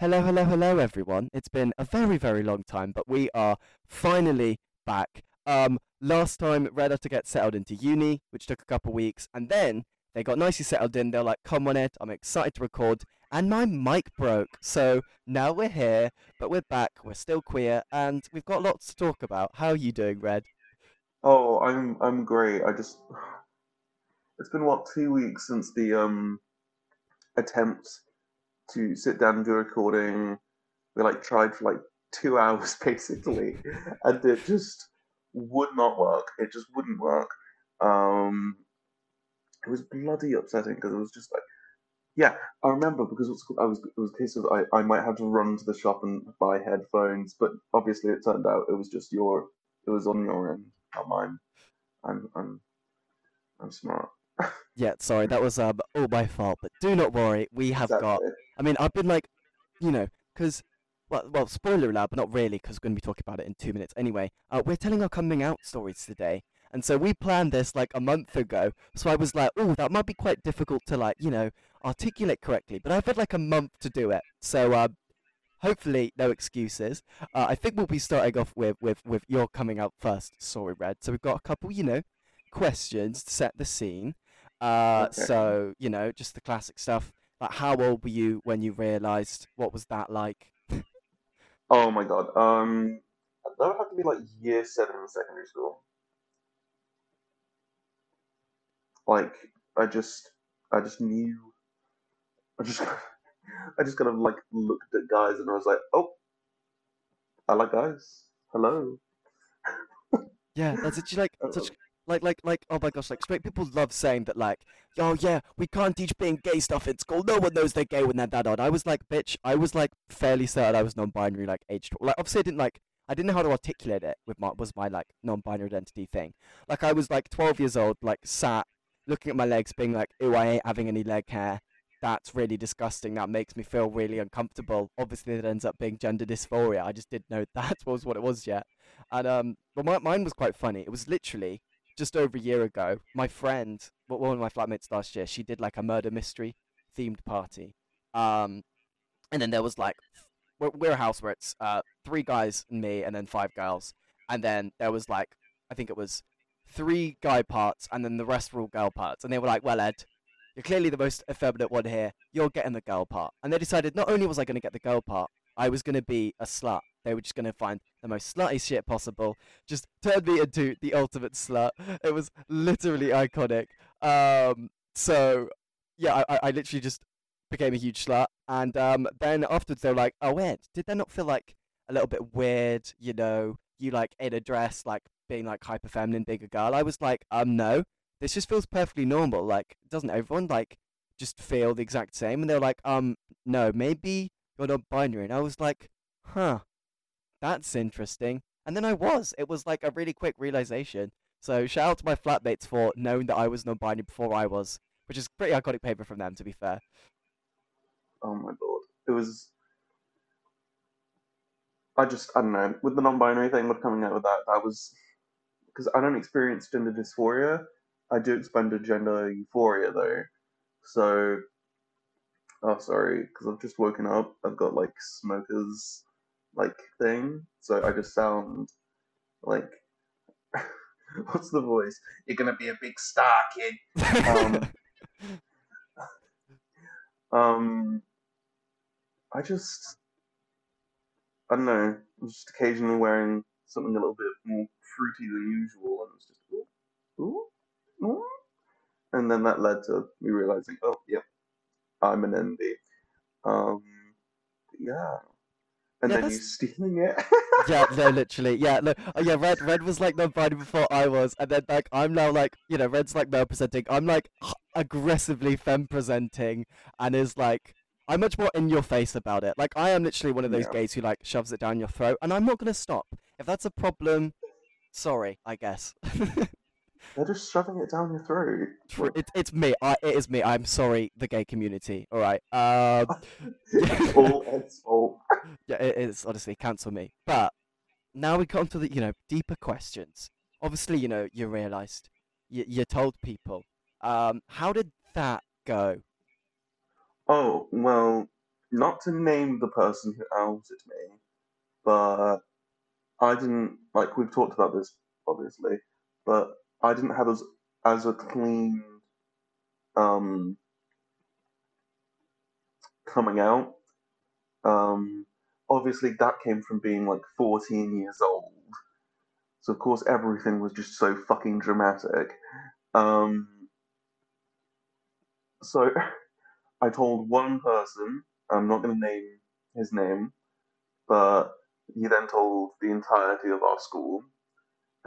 Hello, hello, hello, everyone. It's been a very, very long time, but we are finally back. Um, last time, Red had to get settled into uni, which took a couple weeks, and then they got nicely settled in. They're like, "Come on, Ed, I'm excited to record." And my mic broke, so now we're here, but we're back. We're still queer, and we've got lots to talk about. How are you doing, Red? Oh, I'm I'm great. I just it's been what two weeks since the um attempt to sit down and do a recording. We like tried for like two hours basically, and it just would not work. It just wouldn't work. Um, it was bloody upsetting because it was just like, yeah, I remember because it was, I was it was a case of I, I might have to run to the shop and buy headphones, but obviously it turned out it was just your it was on your end, not mine. I'm I'm I'm smart. Yeah, sorry, that was um, all my fault, but do not worry, we have got. I mean, I've been like, you know, because, well, well, spoiler alert, but not really, because we're going to be talking about it in two minutes anyway. Uh, we're telling our coming out stories today. And so we planned this like a month ago. So I was like, oh, that might be quite difficult to like, you know, articulate correctly. But I've had like a month to do it. So uh, hopefully, no excuses. Uh, I think we'll be starting off with, with, with your coming out first, sorry, Red. So we've got a couple, you know, questions to set the scene. Uh, Okay. so, you know, just the classic stuff. Like, how old were you when you realized? What was that like? Oh my god. Um, that would have to be like year seven in secondary school. Like I just, I just knew. I just, I just kind of like looked at guys and I was like, oh, I like guys. Hello. Yeah, that's actually like Uh, such like like like oh my gosh, like straight people love saying that like, oh yeah, we can't teach being gay stuff in school. No one knows they're gay when they're that old. I was like, bitch, I was like fairly certain I was non-binary like age tw- like obviously I didn't like I didn't know how to articulate it with my was my like non-binary identity thing. Like I was like 12 years old, like sat looking at my legs, being like, ew, I ain't having any leg hair. That's really disgusting. That makes me feel really uncomfortable. Obviously, it ends up being gender dysphoria. I just didn't know that was what it was yet. And um, but my, mine was quite funny. It was literally just over a year ago. My friend, one of my flatmates last year, she did like a murder mystery themed party. Um, and then there was like, we're, we're a house where it's uh three guys and me, and then five girls, and then there was like, I think it was three guy parts, and then the rest were all girl parts. And they were like, well, Ed, you're clearly the most effeminate one here. You're getting the girl part. And they decided not only was I going to get the girl part, I was going to be a slut. They were just going to find the most slutty shit possible, just turned me into the ultimate slut. It was literally iconic. Um, so yeah, I, I literally just became a huge slut, and um, then afterwards they were like, "Oh, wait, did that not feel like a little bit weird? You know, you like in a dress, like being like hyper feminine, a girl." I was like, "Um, no, this just feels perfectly normal. Like, doesn't everyone like just feel the exact same?" And they were like, "Um, no, maybe you're not binary." And I was like, "Huh." That's interesting. And then I was. It was like a really quick realization. So shout out to my flatmates for knowing that I was non-binary before I was, which is pretty iconic paper from them, to be fair. Oh my lord. It was. I just, I don't know. With the non binary thing, with coming out with that, that was. Because I don't experience gender dysphoria. I do experience gender euphoria, though. So. Oh, sorry. Because I've just woken up. I've got, like, smokers, like, thing. So I just sound like. What's the voice? You're gonna be a big star, kid. Um, Um, I just, I don't know, I'm just occasionally wearing something a little bit more fruity than usual, and it's just, ooh, ooh, ooh. And then that led to me realizing, oh, yep, I'm an NB. Um, yeah. And Yeah, then you stealing it. yeah, no, literally, yeah, no, oh, yeah. Red, Red was like non-binary before I was, and then like I'm now like, you know, Red's like male presenting. I'm like aggressively femme presenting, and is like, I'm much more in your face about it. Like I am literally one of those Yeah. gays who like shoves it down your throat, and I'm not gonna stop. If that's a problem, sorry, I guess. They're just shoving it down your throat. Tr- Like, it, it's me. I, it is me. I'm sorry, the gay community. All right. Um, it's all Ed's fault. yeah, it is honestly cancel me. But now we come to the you know deeper questions. Obviously, you know you realised you you told people. Um, how did that go? Oh, well, not to name the person who outed me, but I didn't like we've talked about this obviously, but I didn't have as as a clean um coming out. Um obviously that came from being like 14 years old. So of course everything was just so fucking dramatic. Um so I told one person, I'm not going to name his name, but he then told the entirety of our school,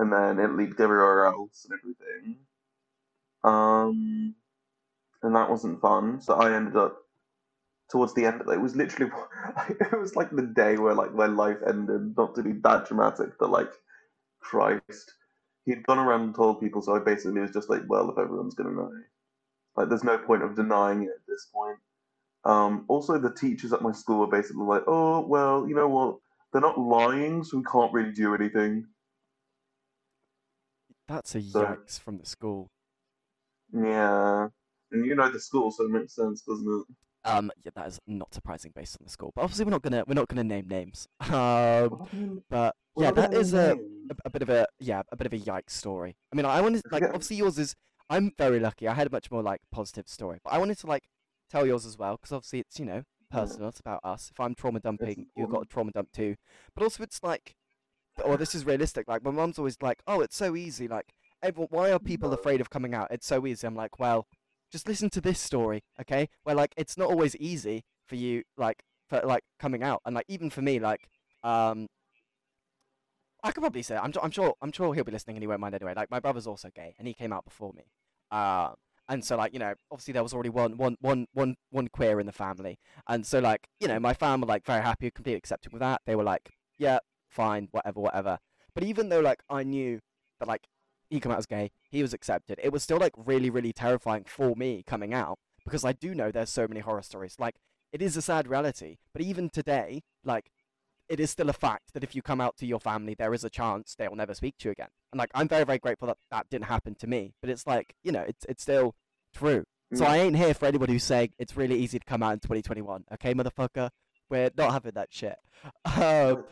and then it leaked everywhere else and everything. Um, and that wasn't fun. So I ended up towards the end. It was literally, it was like the day where like my life ended. Not to be that dramatic, but like, Christ, he'd gone around and told people. So I basically was just like, well, if everyone's gonna know, like, there's no point of denying it at this point. Um, also, the teachers at my school were basically like, oh, well, you know what? They're not lying, so we can't really do anything. That's a So- yikes from the school. Yeah. And you know the school, so it makes sense, doesn't it? Um, yeah, that is not surprising based on the school. But obviously, we're not gonna we're not gonna name names. Um, but yeah, that is a, a a bit of a yeah a bit of a yikes story. I mean, I wanted like obviously yours is. I'm very lucky. I had a much more like positive story, but I wanted to like tell yours as well because obviously it's you know personal. It's about us. If I'm trauma dumping, you've got a trauma dump too. But also, it's like, well, this is realistic. Like my mom's always like, oh, it's so easy. Like everyone, why are people afraid of coming out? It's so easy. I'm like, well, just listen to this story, okay? Where like it's not always easy for you, like for like coming out, and like even for me, like um. I could probably say I'm, I'm sure I'm sure he'll be listening and he won't mind anyway. Like my brother's also gay and he came out before me. Um, and so like you know obviously there was already one one one one one queer in the family, and so like you know my family were like very happy, completely accepting with that. They were like, yeah, fine, whatever, whatever. But even though like I knew that like he came out as gay, he was accepted. It was still like really really terrifying for me coming out because I do know there's so many horror stories. Like it is a sad reality, but even today, like it is still a fact that if you come out to your family, there is a chance they will never speak to you again. And like, I'm very, very grateful that that didn't happen to me. But it's like, you know, it's it's still true. So I ain't here for anybody who's saying it's really easy to come out in 2021. Okay, motherfucker, we're not having that shit. Um,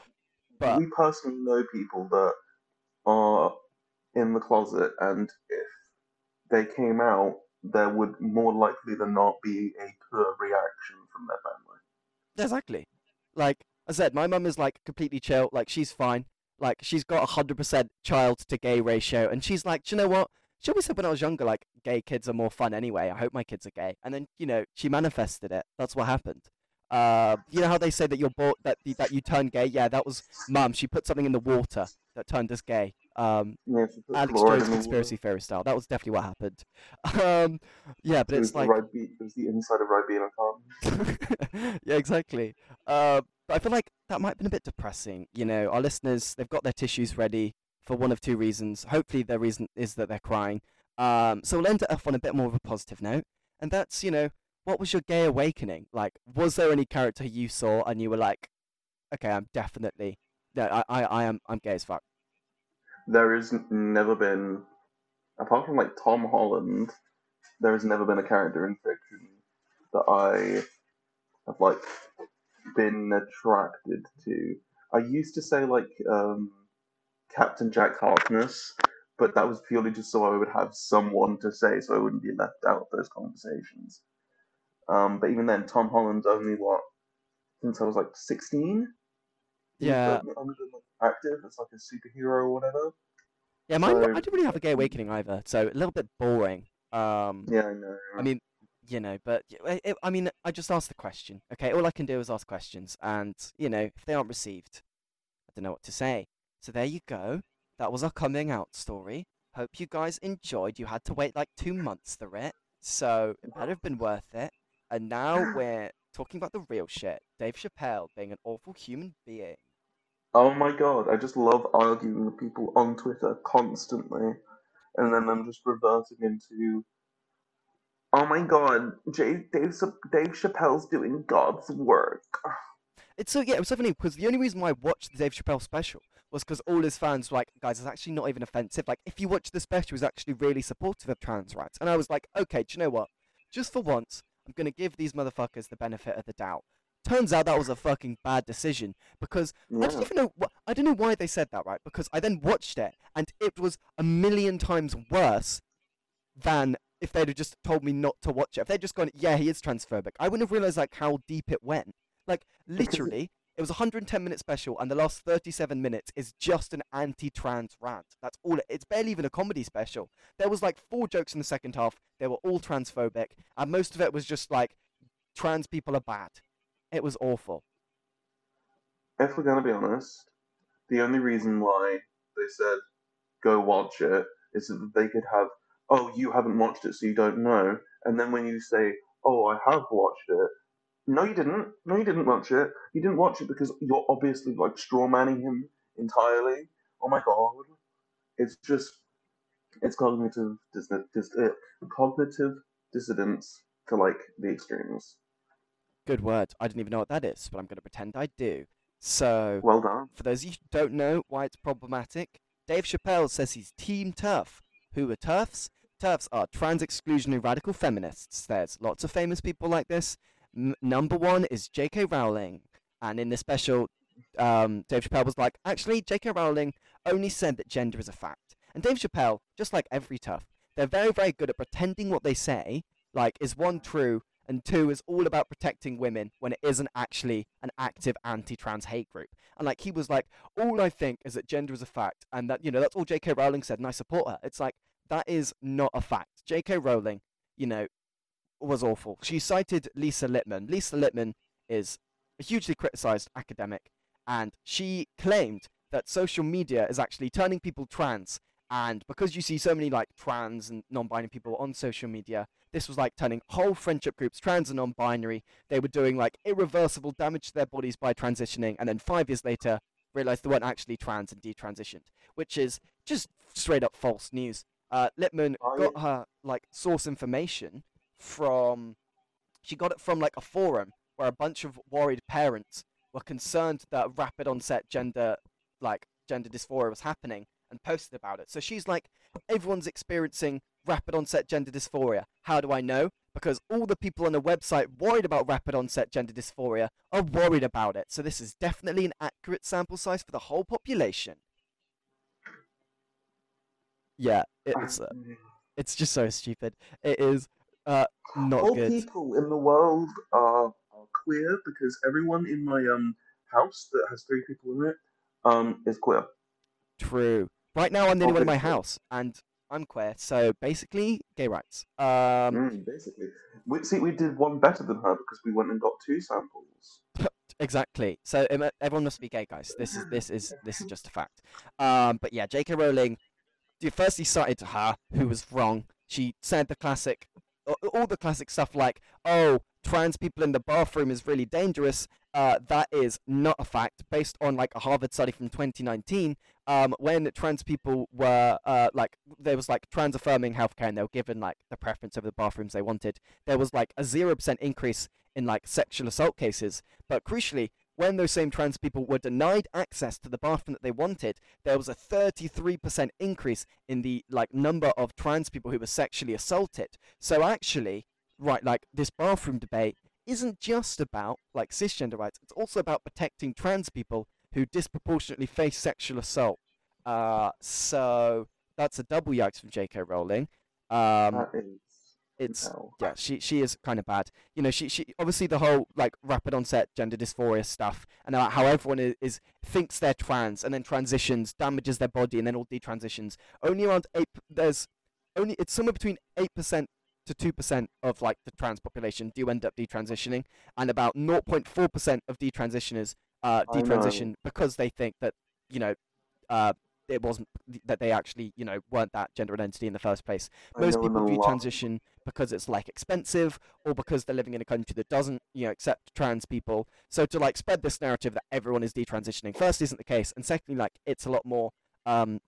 but we personally know people that are in the closet, and if they came out, there would more likely than not be a poor reaction from their family. Exactly. Like I said, my mum is like completely chill. Like she's fine. Like she's got a hundred percent child to gay ratio, and she's like, Do you know what? She always said when I was younger, like gay kids are more fun anyway. I hope my kids are gay. And then you know she manifested it. That's what happened. Uh, you know how they say that you're born that that you turn gay? Yeah, that was mum. She put something in the water that turned us gay. Um, Yeah, if you put Alex Jones conspiracy theory style. That was definitely what happened. Um, yeah, but it it's like Ribe- it was the inside of Ribena carton. yeah, exactly. Uh, but I feel like that might have been a bit depressing. You know, our listeners, they've got their tissues ready for one of two reasons. Hopefully, their reason is that they're crying. Um, so we'll end it off on a bit more of a positive note. And that's, you know, what was your gay awakening? Like, was there any character you saw and you were like, okay, I'm definitely, no, I, I, I am, I'm gay as fuck. There has never been, apart from like Tom Holland, there has never been a character in fiction that I have like been attracted to. I used to say like um, Captain Jack Harkness, but that was purely just so I would have someone to say, so I wouldn't be left out of those conversations. Um, but even then, Tom Holland's only what since I was like sixteen. Yeah. been- only been, like, active as like a superhero or whatever. Yeah, mine, I So- didn't really have a gay awakening either, so a little bit boring. Um, Yeah, I know. I mean, you know, but I mean, I just asked the question. Okay, all I can do is ask questions, and you know, if they aren't received, I don't know what to say. So there you go. That was our coming out story. Hope you guys enjoyed. You had to wait like two months for it, so it better have been worth it. And now we're talking about the real shit. Dave Chappelle being an awful human being. Oh my god, I just love arguing with people on Twitter constantly, and then I'm just reverting into, oh my god, Jay, Dave, Dave Chappelle's doing God's work. It's so yeah, it was so funny because the only reason why I watched the Dave Chappelle special was because all his fans were like, guys, it's actually not even offensive. Like, if you watch the special, he's actually really supportive of trans rights. And I was like, okay, do you know what? Just for once, I'm gonna give these motherfuckers the benefit of the doubt. Turns out that was a fucking bad decision because I don't even know. wh- I don't know why they said that, right? Because I then watched it and it was a million times worse than if they'd have just told me not to watch it. If they'd just gone, yeah, he is transphobic, I wouldn't have realized like how deep it went. Like literally, it was a 110 minute special, and the last 37 minutes is just an anti-trans rant. That's all. It, it's barely even a comedy special. There was like four jokes in the second half. They were all transphobic, and most of it was just like trans people are bad. It was awful. If we're gonna be honest, the only reason why they said go watch it is that they could have, oh, you haven't watched it, so you don't know. And then when you say, oh, I have watched it, no, you didn't. No, you didn't watch it. You didn't watch it because you're obviously like straw manning him entirely. Oh my god, it's just it's cognitive dis- dis- uh, cognitive dissidence to like the extremes. Good word. I didn't even know what that is, but I'm going to pretend I do. So, Well done. for those of you who don't know why it's problematic, Dave Chappelle says he's Team TERF. Who are TERFs? TERFs are trans exclusionary radical feminists. There's lots of famous people like this. M- number one is J.K. Rowling. And in the special, um, Dave Chappelle was like, actually, J.K. Rowling only said that gender is a fact. And Dave Chappelle, just like every TERF, they're very, very good at pretending what they say, like, is one true, and two is all about protecting women when it isn't actually an active anti-trans hate group. And like he was like, all I think is that gender is a fact, and that you know that's all J.K. Rowling said, and I support her. It's like that is not a fact. J.K. Rowling, you know, was awful. She cited Lisa Littman. Lisa Littman is a hugely criticized academic, and she claimed that social media is actually turning people trans. And because you see so many like trans and non-binary people on social media, this was like turning whole friendship groups trans and non-binary. They were doing like irreversible damage to their bodies by transitioning, and then five years later realized they weren't actually trans and detransitioned, which is just straight up false news. Uh, Littman got her like source information from she got it from like a forum where a bunch of worried parents were concerned that rapid onset gender like gender dysphoria was happening and posted about it. So she's like, everyone's experiencing rapid onset gender dysphoria. How do I know? Because all the people on the website worried about rapid onset gender dysphoria are worried about it. So this is definitely an accurate sample size for the whole population. Yeah, it's uh, it's just so stupid. It is uh not All good. people in the world are, are queer because everyone in my um house that has three people in it um is queer. True. Right now, I'm the only one in my house, and I'm queer, so basically, gay rights. Um, Mm, basically, we see we did one better than her because we went and got two samples. exactly. So um, everyone must be gay, guys. This is this is this is just a fact. Um, but yeah, J.K. Rowling. You firstly cited to her, who was wrong. She said the classic, all the classic stuff like, "Oh, trans people in the bathroom is really dangerous." Uh, that is not a fact, based on like a Harvard study from 2019. Um, when trans people were uh, like, there was like trans affirming healthcare, and they were given like the preference over the bathrooms they wanted. There was like a zero percent increase in like sexual assault cases. But crucially, when those same trans people were denied access to the bathroom that they wanted, there was a 33% increase in the like number of trans people who were sexually assaulted. So actually, right, like this bathroom debate isn't just about like cisgender rights. It's also about protecting trans people who disproportionately face sexual assault. Uh, so that's a double yikes from J.K. Rowling. Um, that is it's hell. yeah, she she is kind of bad. You know, she she obviously the whole like rapid onset gender dysphoria stuff, and how everyone is, is thinks they're trans and then transitions, damages their body, and then all detransitions. Only around eight. There's only it's somewhere between eight percent to two percent of like the trans population do end up detransitioning, and about 0.4 percent of detransitioners uh, detransition because they think that you know. Uh, it wasn't that they actually, you know, weren't that gender identity in the first place. Most people do transition because it's like expensive or because they're living in a country that doesn't you know accept trans people. So to like spread this narrative that everyone is detransitioning first isn't the case and secondly like it's a lot more um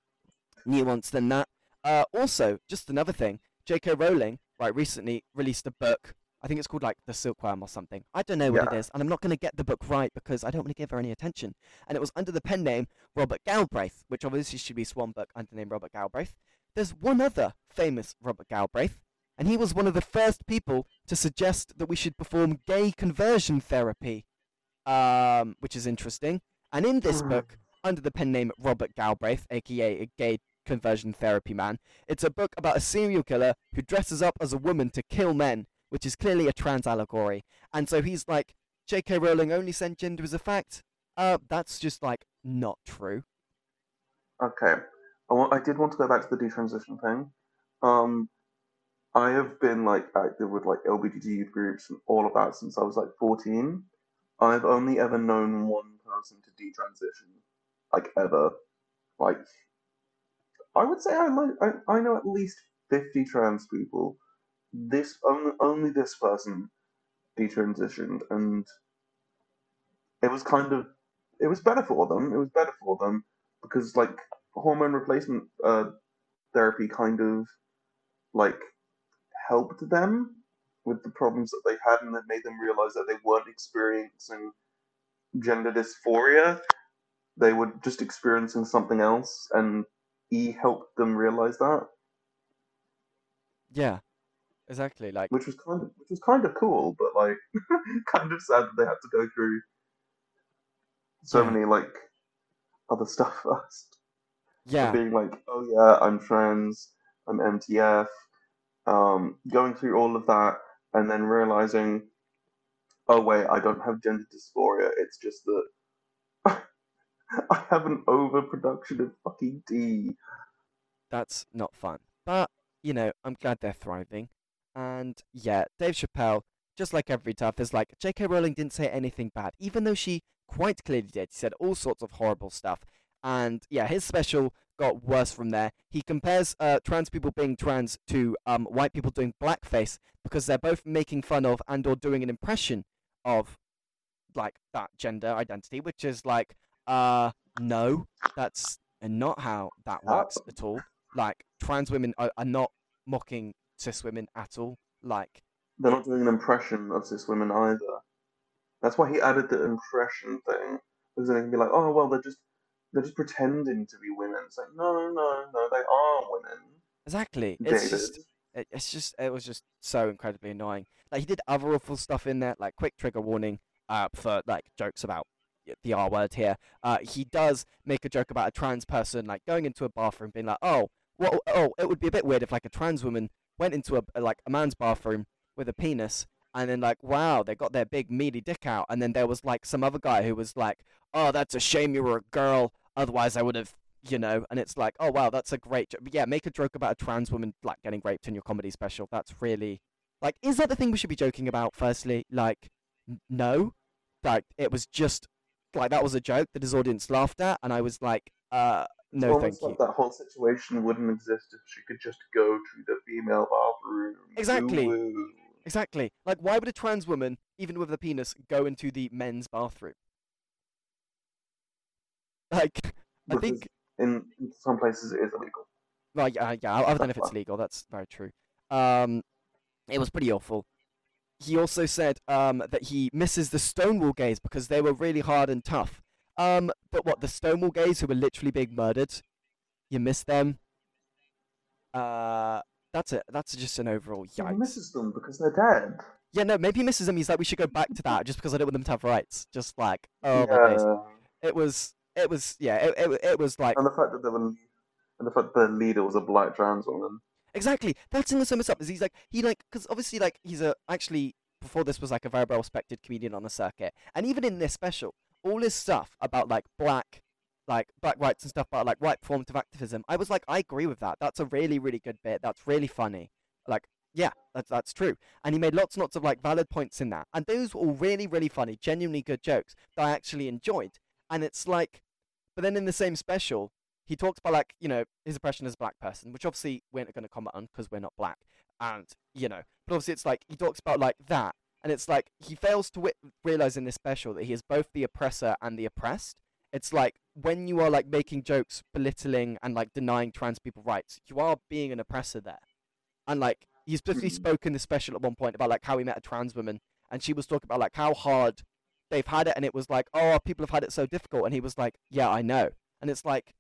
nuanced than that. Uh also just another thing jk rowling right recently released a book i think it's called like the silkworm or something i don't know what it Yeah. is and i'm not going to get the book right because i don't want to give her any attention and it was under the pen name robert galbraith which obviously should be swan book under the name robert galbraith there's one other famous Robert Galbraith, and he was one of the first people to suggest that we should perform gay conversion therapy um, which is interesting. And in this Hmm. book, under the pen name Robert Galbraith, aka a gay conversion therapy man, it's a book about a serial killer who dresses up as a woman to kill men, which is clearly a trans allegory. And so he's like, J.K. Rowling only said gender as a fact. Uh, that's just like not true. Okay. I, want, I did want to go back to the detransition thing. Um, I have been like active with like youth groups and all of that since I was like 14. I've only ever known one person to detransition, like ever. Like, I would say I might, I, I know at least 50 trans people. This only only this person detransitioned, and it was kind of it was better for them. It was better for them because like hormone replacement uh, therapy kind of like helped them with the problems that they had and it made them realize that they weren't experiencing gender dysphoria they were just experiencing something else and e helped them realize that Yeah, exactly. Like, which was kind of which was kind of cool but like kind of sad that they had to go through so Yeah. many like other stuff first yeah, being like, oh yeah, I'm trans, I'm MTF, um, going through all of that, and then realizing, oh wait, I don't have gender dysphoria. It's just that I have an overproduction of fucking D. that's not fun. But, you know, I'm glad they're thriving. And yeah, Dave Chappelle, just like every TERF, is like, J.K. Rowling didn't say anything bad, even though she quite clearly did. He said all sorts of horrible stuff. And yeah, his special got worse from there. He compares uh, trans people being trans to um, white people doing blackface because they're both making fun of and or doing an impression of like that gender identity, which is like, uh, no, that's not how that works at all. Like trans women are, are not mocking cis women at all. Like They're not doing an impression of cis women either. That's why he added the impression thing, because then he can be like, oh well, they're just they're just pretending to be women. It's like, no, no, no, no, they are women. exactly, it's David. just it, it's just it was just so incredibly annoying. Like he did other awful stuff in there, like quick trigger warning uh, for like jokes about the R word here. Uh, he does make a joke about a trans person like going into a bathroom, being like, "Oh, well, oh, it would be a bit weird if like a trans woman went into a like a man's bathroom with a penis." And then like, wow, they got their big meaty dick out, and then there was like some other guy who was like, "Oh, that's a shame you were a girl. Otherwise, I would have you know, and it's like, oh wow, that's a great joke. Yeah, make a joke about a trans woman like getting raped in your comedy special. That's really like, is that the thing we should be joking about? Firstly, like, n- no, like it was just like that was a joke that his audience laughed at, and I was like, uh, no, thank almost you. that whole situation wouldn't exist if she could just go to the female bathroom. Exactly. Woo-woo. Exactly. Like, why would a trans woman, even with a penis, go into the men's bathroom? Like, I Because think in, some places it is illegal. Right, yeah, yeah. I I don't know if it's legal. That's very true. Um, it was pretty awful. He also said um that he misses the Stonewall gays because they were really hard and tough. Um, but what the Stonewall gays who were literally being murdered, you miss them. Uh, that's it. That's just an overall He yikes. misses them because they're dead. Yeah, no, maybe he misses them. He's like, we should go back to that just because I don't want them to have rights. Just like, oh yeah. It was, it was, yeah, it, it, it was like And the fact that they were, and the fact that the leader was a black trans woman. Exactly. That's in the so up. Is he's like he like because obviously like he's a actually before this was like a very well respected comedian on the circuit, and even in this special, all his stuff about like black, like black rights and stuff about like white performative activism, I was like I agree with that. That's a really really good bit. That's really funny. Like yeah, that's that's true. And he made lots and lots of like valid points in that, and those were all really really funny, genuinely good jokes that I actually enjoyed. And it's like, but then in the same special, he talks about like you know his oppression as a black person, which obviously we're not going to comment on because we're not black, and you know, but obviously it's like he talks about like that, and it's like he fails to wi- realize in this special that he is both the oppressor and the oppressed. It's like when you are like making jokes, belittling and like denying trans people rights, you are being an oppressor there, and like he specifically Mhm. spoke in the special at one point about like how he met a trans woman, and she was talking about like how hard they've had it, and it was like, oh, people have had it so difficult, and he was like, yeah, I know, and it's like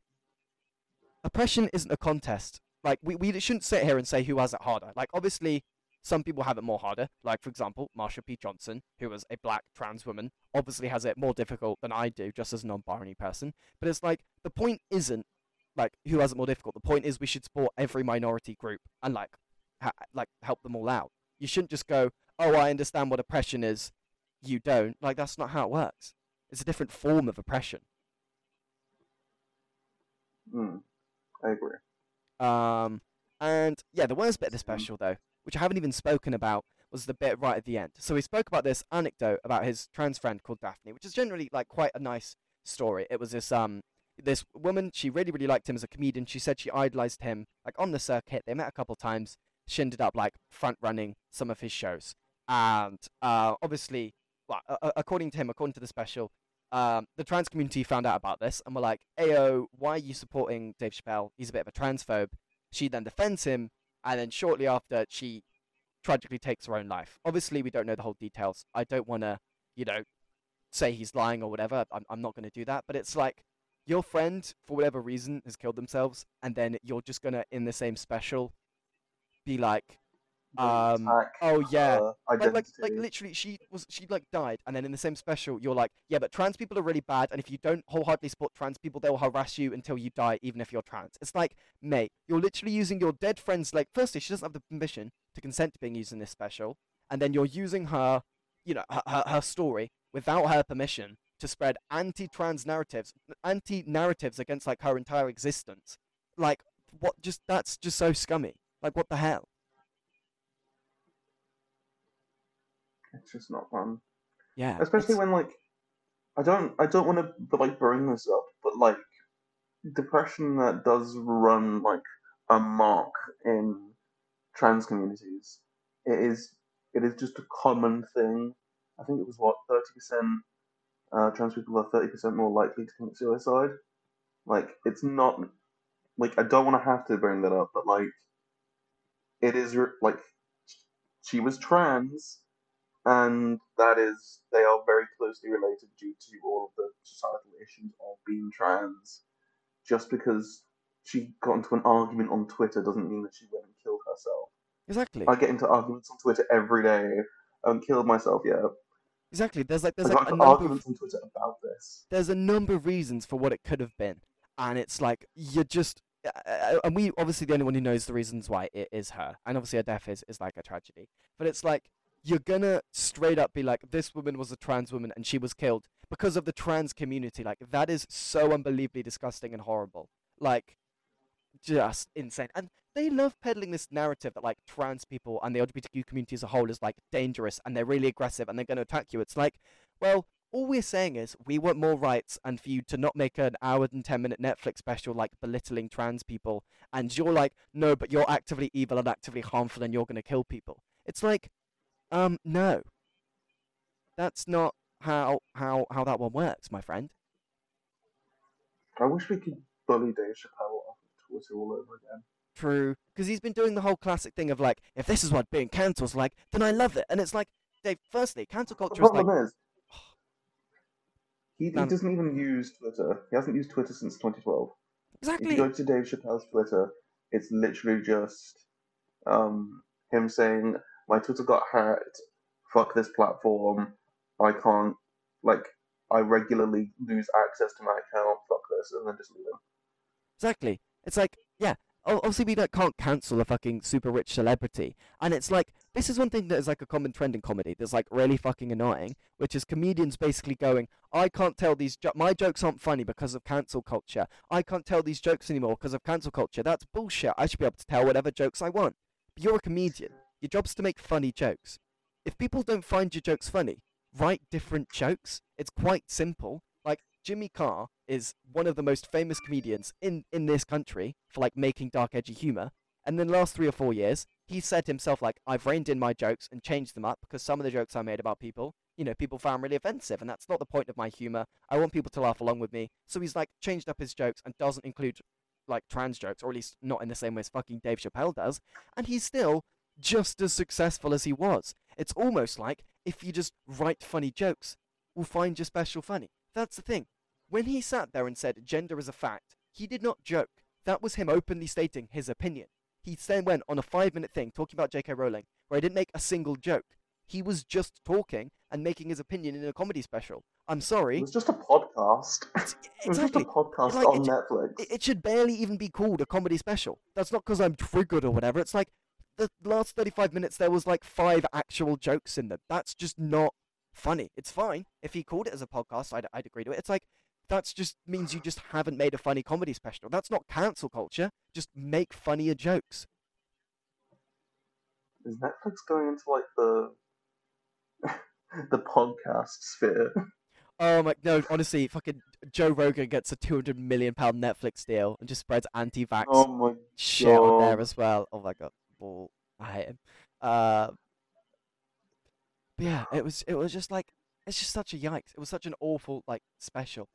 oppression isn't a contest. Like we, we shouldn't sit here and say who has it harder. Like obviously, Some people have it more harder. Like, for example, Marsha P. Johnson, who was a black trans woman, obviously has it more difficult than I do, just as a non binary person. But it's like, the point isn't like who has it more difficult. The point is we should support every minority group and like ha- like help them all out. You shouldn't just go, "Oh, I understand what oppression is." You don't. Like that's not how it works. It's a different form of oppression. Hmm. I agree. Um, and yeah, the worst bit of the special though, which I haven't even spoken about, was the bit right at the end. So he spoke about this anecdote about his trans friend called Daphne, which is generally like quite a nice story. It was this um this woman, she really really liked him as a comedian. She said she idolized him like on the circuit. They met a couple times. She ended up like front running some of his shows, and uh, obviously, well, uh, according to him, according to the special, um, the trans community found out about this and were like, "Ayo, why are you supporting Dave Chappelle? He's a bit of a transphobe." She then defends him, and then shortly after, she tragically takes her own life. Obviously, we don't know the whole details. I don't want to, you know, say he's lying or whatever. I'm, I'm not going to do that. But it's like your friend, for whatever reason, has killed themselves, and then you're just going to, in the same special, be like, um, Attack, oh yeah, uh, like, like, like literally, she was she like died, and then in the same special, you're like, yeah, but trans people are really bad, and if you don't wholeheartedly support trans people, they'll harass you until you die, even if you're trans. It's like, mate, you're literally using your dead friend's like. Firstly, she doesn't have the permission to consent to being used in this special, and then you're using her, you know, her, her, her story without her permission to spread anti-trans narratives, anti-narratives against like her entire existence. Like, what? Just that's just so scummy. Like, what the hell? It's just not fun. Yeah, Especially it's- when like I don't I don't want to like bring this up, but like depression that does run like a mark in trans communities. It is it is just a common thing. I think it was what thirty percent uh, trans people are thirty percent more likely to commit suicide. Like it's not like I don't want to have to bring that up, but like it is like she was trans and that is they are very closely related due to all of the societal issues of being trans. Just because she got into an argument on Twitter doesn't mean that she went and killed herself. exactly. I get into arguments on Twitter every day. Haven't killed myself yet. Exactly. There's like there's like a number of, on Twitter about this. there's a number of reasons for what it could have been, and it's like you're just uh, and we obviously the only one who knows the reasons why it is her, and obviously her death is is like a tragedy. But it's like you're gonna straight up be like this woman was a trans woman and she was killed because of the trans community. Like that is so unbelievably disgusting and horrible. Like just insane. And they love peddling this narrative that like trans people and the LGBTQ community as a whole is like dangerous and they're really aggressive and they're to attack you. It's like, well, all we're saying is we want more rights and for you to not make an hour and 10 minute Netflix special like belittling trans people. And you're like, no, but you're actively evil and actively harmful and you're going to kill people. It's like, um, no. That's not how, how, how that one works, my friend. I wish we could bully Dave Chappelle off of Twitter all over again. True, because he's been doing the whole classic thing of like, if this is what being cancel's like, then I love it. And it's like, Dave, firstly, cancel The culture is like, problem is, he, he doesn't even use Twitter. He hasn't used Twitter since 2012. Exactly. If you go to Dave Chappelle's Twitter, it's literally just um, him saying, "My Twitter got hacked. Fuck this platform. I can't like. I regularly lose access to my account. Fuck this," and then just leave him. exactly. It's like, yeah, obviously we like, can't cancel a fucking super rich celebrity. And it's like, this is one thing that is like a common trend in comedy that's like really fucking annoying, which is comedians basically going, I can't tell these, jo- my jokes aren't funny because of cancel culture. I can't tell these jokes anymore because of cancel culture. That's bullshit. I should be able to tell whatever jokes I want. But you're a comedian. Your job's to make funny jokes. If people don't find your jokes funny, write different jokes. It's quite simple. Like Jimmy Carr is one of the most famous comedians in in this country for like making dark edgy humor. And in the last three or four years, he said himself like, I've reined in my jokes and changed them up because some of the jokes I made about people, you know, people found really offensive, and that's not the point of my humor. I want people to laugh along with me. So he's like changed up his jokes and doesn't include like trans jokes, or at least not in the same way as fucking Dave Chappelle does. And he's still just as successful as he was. It's almost like if you just write funny jokes, we'll find your special funny. That's the thing. When he sat there and said gender is a fact, he did not joke. That was him openly stating his opinion. He then went on a five minute thing talking about J.K. Rowling, where he didn't make a single joke. He was just talking and making his opinion in a comedy special. I'm sorry. It was just a podcast. It's, It was just a podcast like, on it Netflix. It should barely even be called a comedy special. That's not because I'm triggered or whatever. It's like the last 35 minutes there was like five actual jokes in them. That's just not funny. It's fine if he called it as a podcast. I'd, I'd agree to it. It's like that's just means you just haven't made a funny comedy special. That's not cancel culture. Just make funnier jokes. Is Netflix going into like the the podcast sphere? Oh my no! Honestly, fucking Joe Rogan gets a 200 million pound Netflix deal and just spreads anti-vax Oh my shit on there as well. Oh my god, ball. I hate him. Uh, but yeah, it was it was just like it's just such a yikes. It was such an awful like special.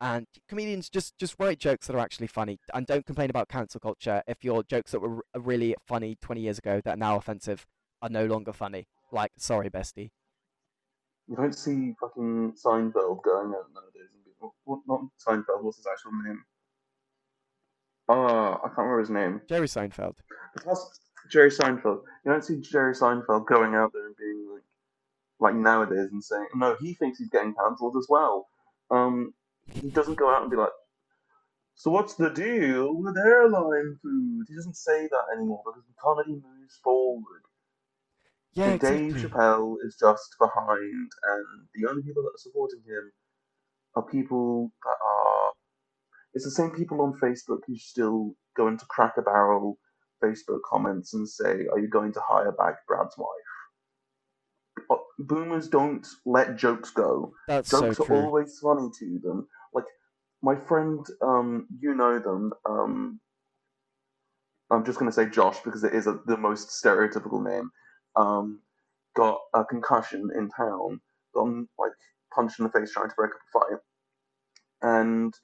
And comedians just just write jokes that are actually funny and don't complain about cancel culture if your jokes that were r- really funny 20 years ago that are now offensive are no longer funny. Like, sorry, bestie. You don't see fucking Seinfeld going out nowadays and be, what, not Seinfeld, what's his actual name? Ah, I can't remember his name. Jerry Seinfeld. That's Jerry Seinfeld. You don't see Jerry Seinfeld going out there and being like, like nowadays and saying, no, he thinks he's getting cancelled as well. Um, he doesn't go out and be like, so what's the deal with airline food? He doesn't say that anymore because the comedy moves forward. Yeah, and Dave. Chappelle is just behind, and the only people that are supporting him are people that are. It's the same people on Facebook who still go into Cracker Barrel Facebook comments and say, "Are you going to hire back Brad's wife?" Boomers don't let jokes go. That's so Jokes are always funny to them. Like my friend, um, you know them. Um, I'm just going to say Josh because it is a, the most stereotypical name. Um, got a concussion in town. Got like punched in the face trying to break up a fight, and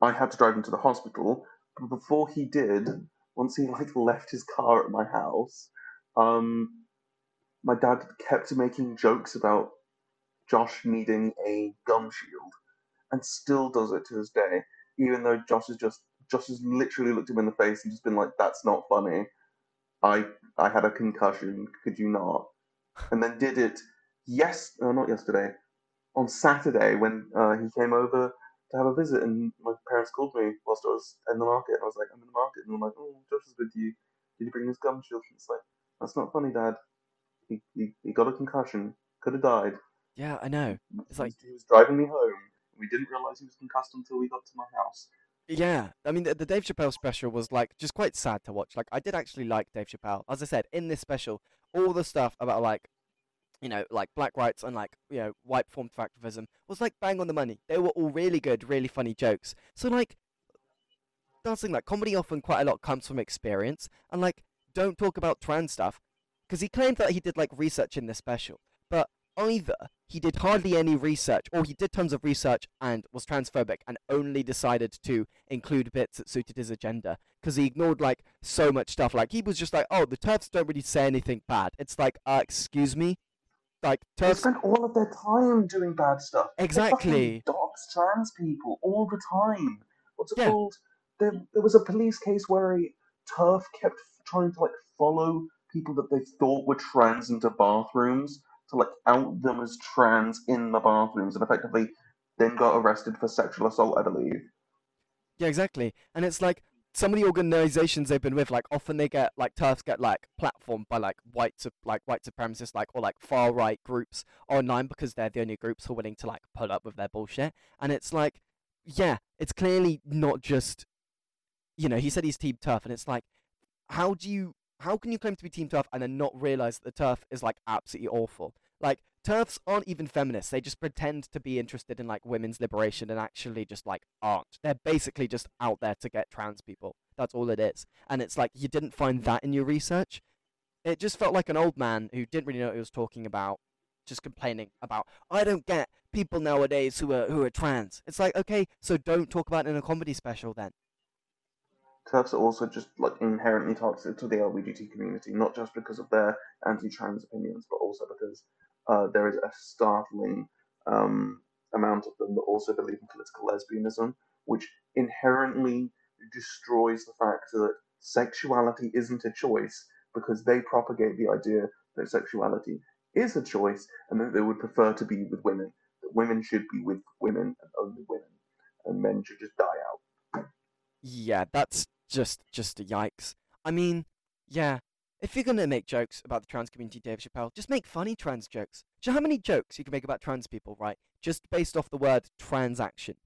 I had to drive him to the hospital. But before he did, once he like left his car at my house, um, my dad kept making jokes about Josh needing a gum shield, and still does it to this day. Even though Josh has just Josh has literally looked him in the face and just been like, "That's not funny." I I had a concussion. Could you not? And then did it. Yes, uh, not yesterday. On Saturday when uh, he came over to have a visit, and my parents called me whilst I was in the market. I was like, "I'm in the market," and I'm like, "Oh, Josh is with you. Did you bring his gum shield?" And it's like, "That's not funny, Dad. He he, he got a concussion. Could have died." Yeah, I know. It's He like- was- he was driving me home. We didn't realize he was concussed until we got to my house. Yeah, I mean the, the Dave Chappelle special was like just quite sad to watch. Like I did actually like Dave Chappelle. As I said in this special, all the stuff about like, you know, like black rights and like you know white performative activism was like bang on the money. They were all really good, really funny jokes. So like, thing. Like comedy often quite a lot comes from experience, and like don't talk about trans stuff because he claimed that he did like research in this special, but either he did hardly any research or he did tons of research and was transphobic and only decided to include bits that suited his agenda because he ignored like so much stuff like he was just like oh the TERFs don't really say anything bad it's like uh, excuse me like They spend all of their time doing bad stuff. Exactly dox trans people all the time. What's it Yeah. called? There, there was a police case where a TERF kept trying to like follow people that they thought were trans into bathrooms to like out them as trans in the bathrooms, and effectively then got arrested for sexual assault, I believe. yeah exactly and it's like some of the organizations they've been with like often they get like TERFs get like platformed by like white like white supremacists like or like far right groups online because they're the only groups who are willing to like put up with their bullshit. And it's like yeah it's clearly not just you know he said he's team TERF and it's like how do you how can you claim to be team TERF and then not realize that the TERF is like absolutely awful? Like TERFs aren't even feminists. They just pretend to be interested in like women's liberation and actually just like aren't. They're basically just out there to get trans people. That's all it is. And it's like you didn't find that in your research. It just felt like an old man who didn't really know what he was talking about just complaining about i don't get people nowadays who are who are trans. It's like okay so don't talk about it in a comedy special then. TERFs are also just like inherently toxic to the LGBT community, not just because of their anti-trans opinions, but also because uh, there is a startling um, amount of them that also believe in political lesbianism, which inherently destroys the fact that sexuality isn't a choice, because they propagate the idea that sexuality is a choice and that they would prefer to be with women. That women should be with women and only women, and men should just die out. Yeah, that's just just a yikes. I mean, yeah, if you're gonna make jokes about the trans community, Dave Chappelle, just make funny trans jokes. Do you know how many jokes you can make about trans people, right? Just based off the word transaction.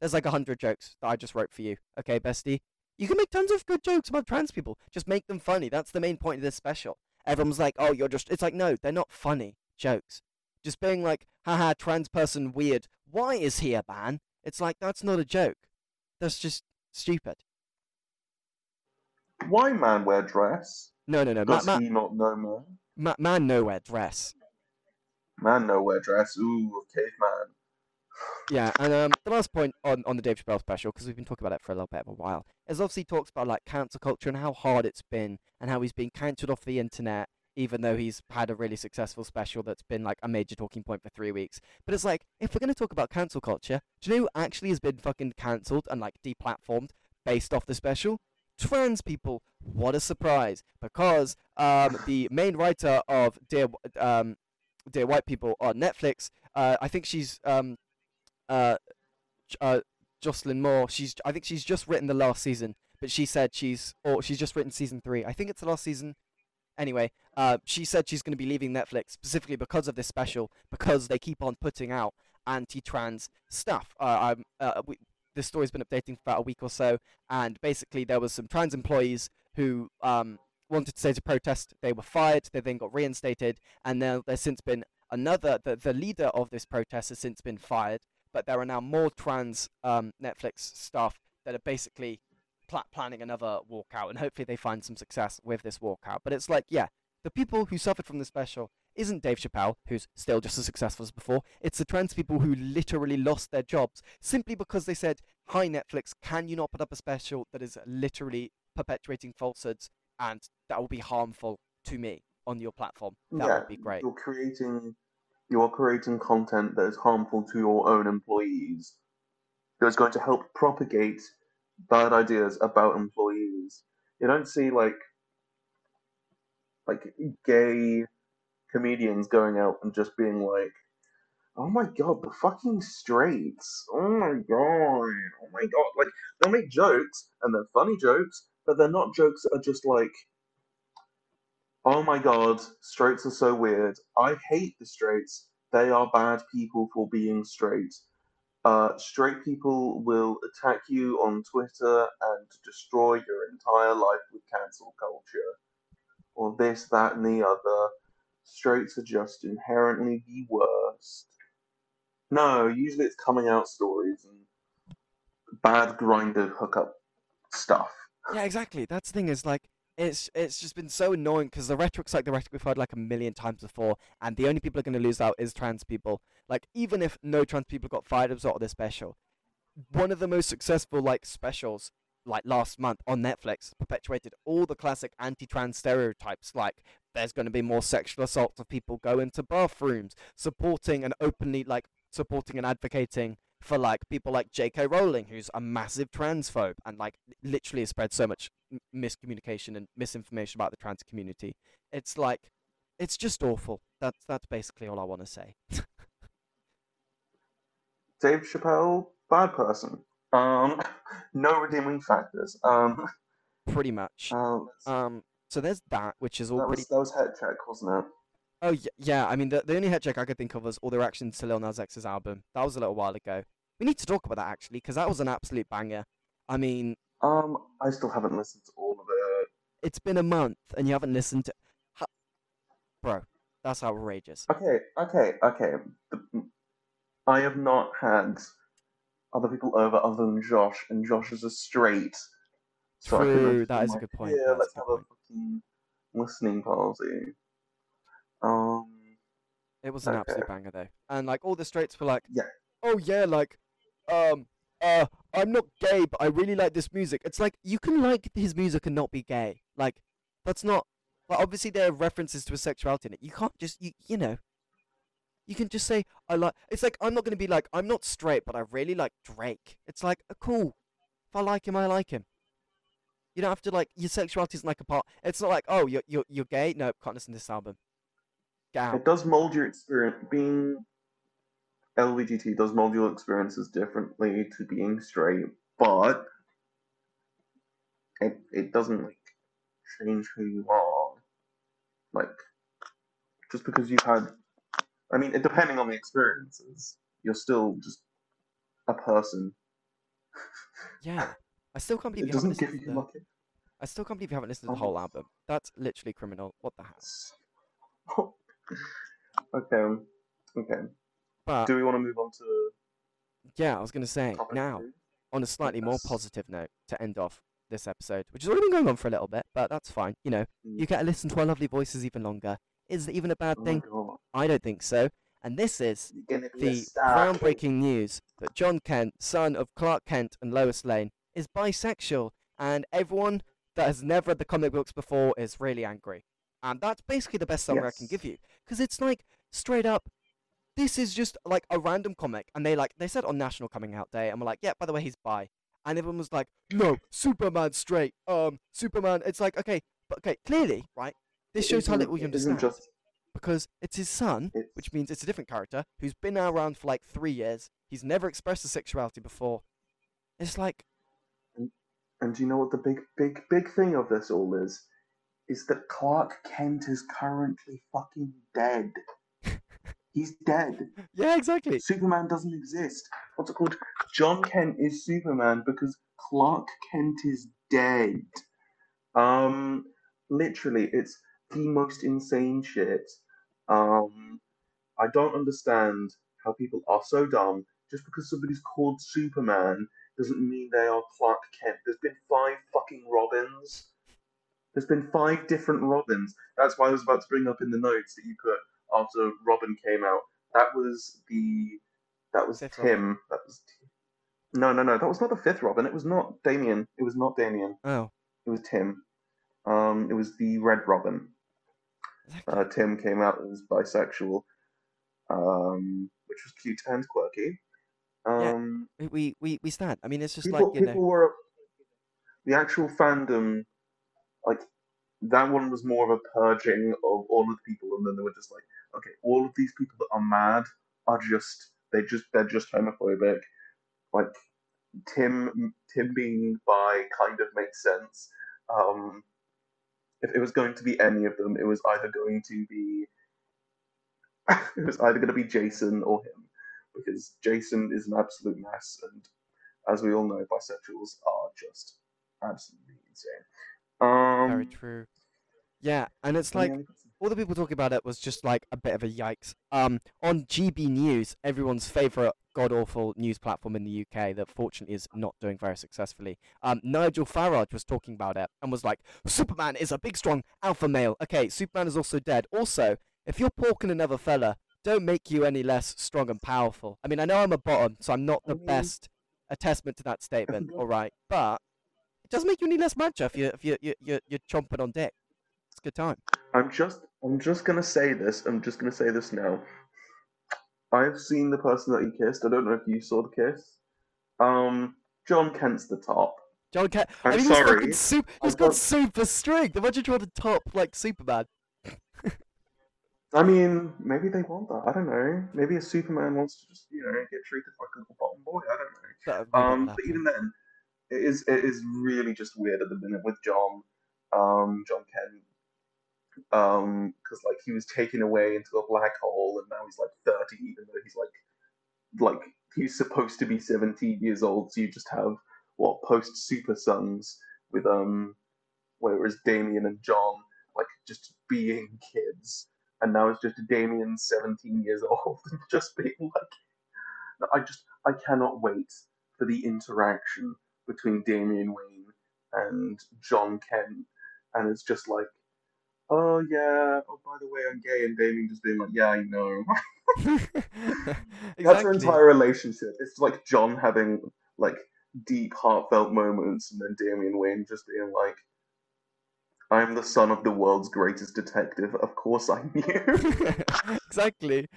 There's like a hundred jokes that I just wrote for you. Okay, bestie? You can make tons of good jokes about trans people. Just make them funny. That's the main point of this special. Everyone's like, oh, you're just. It's like, no, they're not funny jokes. Just being like, haha, trans person weird. Why is he a man? It's like, that's not a joke. That's just stupid. Why man wear dress? No, no, no. Does ma- he not know man? ma- man nowhere dress. Man no wear dress. Ooh, caveman. Yeah, and um, the last point on, on the Dave Chappelle special, because we've been talking about it for a little bit of a while, is obviously talks about like cancel culture and how hard it's been, and how he's been cancelled off the internet, even though he's had a really successful special that's been like a major talking point for three weeks. But it's like, if we're gonna talk about cancel culture, do you know who actually has been fucking cancelled and like deplatformed based off the special? Trans people. What a surprise! Because um, the main writer of Dear um, Dear White People on Netflix, uh, I think she's um, uh, uh, Jocelyn Moore. She's I think she's just written the last season, but she said she's or she's just written season three. I think it's the last season. Anyway, uh, she said she's going to be leaving Netflix specifically because of this special because they keep on putting out anti-trans stuff. Uh, I'm, uh, we, this story's been updating for about a week or so, and basically there was some trans employees who um, wanted to say to protest. They were fired. They then got reinstated, and now there's since been another. The, the leader of this protest has since been fired, but there are now more trans um, Netflix staff that are basically pla- planning another walkout, and hopefully they find some success with this walkout. But it's like, yeah, the people who suffered from the special isn't Dave Chappelle, who's still just as successful as before. It's the trans people who literally lost their jobs simply because they said, "Hi Netflix, can you not put up a special that is literally perpetuating falsehoods and that will be harmful to me on your platform?" That yeah, would be great. You're creating you're creating content that is harmful to your own employees. That's going to help propagate bad ideas about employees. You don't see like like gay comedians going out and just being like, "Oh my god, the fucking straights! Oh my god! Oh my god!" Like they'll make jokes and they're funny jokes, but they're not jokes that are just like, "Oh my god, straights are so weird. I hate the straights. They are bad people for being straight." Uh, straight people will attack you on Twitter and destroy your entire life with cancel culture or this, that, and the other. Straights are just inherently the worst. No, usually it's coming out stories and bad Grindr hookup stuff. Yeah, exactly. That's the thing is like it's it's just been so annoying because the rhetoric's like the rhetoric we've heard like a million times before, and the only people are going to lose out is trans people. Like even if no trans people got fired as result of this special, one of the most successful like specials like last month on Netflix perpetuated all the classic anti-trans stereotypes like there's going to be more sexual assaults of people go into bathrooms supporting and openly like supporting and advocating for like people like J.K. Rowling, who's a massive transphobe and like literally has spread so much m- miscommunication and misinformation about the trans community. It's like, it's just awful. That's that's basically all I want to say. Dave Chappelle, bad person. Um, no redeeming factors. Um, pretty much. uh, Um, so there's that, which is all that pretty. was that was het check, wasn't it? Oh yeah, yeah. I mean, the the only het check I could think of was all the reactions to Lil Nas X's album. That was a little while ago. We need to talk about that actually, because that was an absolute banger. I mean, Um, I still haven't listened to all of it. it's been a month and you haven't listened to, ha- bro. That's outrageous. Okay, okay, okay. The- I have not had other people over other than Josh, and Josh is a straight. So True, that a good point, Yeah, that's let's have a fucking listening party. Um, It was an Okay. absolute banger though, and like all the straights were like, Yeah. oh yeah, like, um, uh, I'm not gay, but I really like this music. It's like you can like his music and not be gay. Like, that's not. Well, obviously there are references to his sexuality in it. You can't just you you know. You can just say I like. It's like I'm not gonna be like I'm not straight, but I really like Drake. It's like uh, cool. If I like him, I like him. You don't have to like your sexuality isn't like a part. It's not like oh you're you're you're gay. No, can't listen to this album. It does mold your experience. Being LBGT does mold your experiences differently to being straight, but it it doesn't like change who you are. Like just because you've had, I mean, depending on the experiences, you're still just a person. Yeah, I still can't believe It you haven't doesn't give listened to you the. like I still can't believe you haven't listened to the Oh. whole album. That's literally criminal. What the hell? okay. Okay. But Do we want to move on to yeah, I was gonna say now two? on a slightly more positive note to end off this episode, which has already been going on for a little bit, but that's fine. You know, Mm. you get to listen to our lovely voices even longer. Is it even a bad Oh thing? god. I don't think so. And this is You're gonna be a the groundbreaking news that John Kent, son of Clark Kent and Lois Lane, is bisexual, and everyone that has never read the comic books before is really angry. And that's basically the best summary I can give you, because it's like straight up. This is just like a random comic, and they like they said on National Coming Out Day, and we're like, yeah, by the way, he's bi, and everyone was like, no, Superman straight, um, Superman. It's like okay, but okay, clearly, right? This shows how little you understand just because it's his son, It's- which means it's a different character who's been around for like three years. He's never expressed his sexuality before. It's like, And do you know what the big, big, big thing of this all is? Is that Clark Kent is currently fucking dead. He's dead. yeah, exactly. Superman doesn't exist. What's it called? John Kent is Superman because Clark Kent is dead. Um, literally, it's the most insane shit. Um, I don't understand how people are so dumb. Just because somebody's called Superman doesn't mean they are Clark Kent. There's been five fucking Robins. There's been five different Robins. That's why I was about to bring up in the notes that you put after Robin came out. That was the that was Fifth Tim. That was no, no, no. That was not the fifth Robin. It was not Damian. It was not Damian. Oh, It was Tim. Um, it was the Red Robin. Uh, Tim came out as bisexual, um, which was cute and quirky. Um, we, we we we stand. I mean, it's just people, like you people know, were the actual fandom, like that one was more of a purging of all of the people, and then they were just like, okay, all of these people that are mad are just they just they're just homophobic. Like Tim Tim being bi kind of makes sense. Um, if it was going to be any of them, it was either going to be it was either going to be Jason or him because Jason is an absolute mess, and as we all know, bisexuals are just absolutely insane. Um, very true. Yeah, and it's like all the people talking about it was just like a bit of a yikes. Um, on GB News, everyone's favorite god awful news platform in the UK that fortunately is not doing very successfully. Um, Nigel Farage was talking about it and was like, Superman is a big, strong alpha male. Okay, Superman is also dead. Also, if you're porking another fella, don't make you any less strong and powerful. I mean, I know I'm a bottom, so I'm not I the mean- best attestment to that statement. All right, but it doesn't make you any less macho if you if you you you're, you're chomping on dick. It's a good time. I'm just I'm just gonna say this. I'm just gonna say this now. I've seen the person that he kissed. I don't know if you saw the kiss. Um, John Kent's the top. John Kent. I'm I mean, he's sorry. fucking super. He's got got- super strength. Imagine trying to top like Superman. I mean, maybe they want that. I don't know. Maybe a Superman wants to just you know get treated like a little bottom boy. I don't know. That would never Um, but even then, it is it is really just weird at the minute with John, um, John Kent, um, because like he was taken away into a black hole and now he's like thirty, even though he's like, like he's supposed to be seventeen years old. So you just have what post Super Sons with um, whereas Damian and John like just being kids, and now it's just Damian seventeen years old and just being like, I just I cannot wait for the interaction between Damian Wayne and John Kent, and it's just like, oh yeah, oh by the way, I'm gay, and Damian just being like, yeah, I know. That's their exactly. entire relationship. It's like John having like deep, heartfelt moments, and then Damian Wayne just being like, I'm the son of the world's greatest detective. Of course I knew. exactly.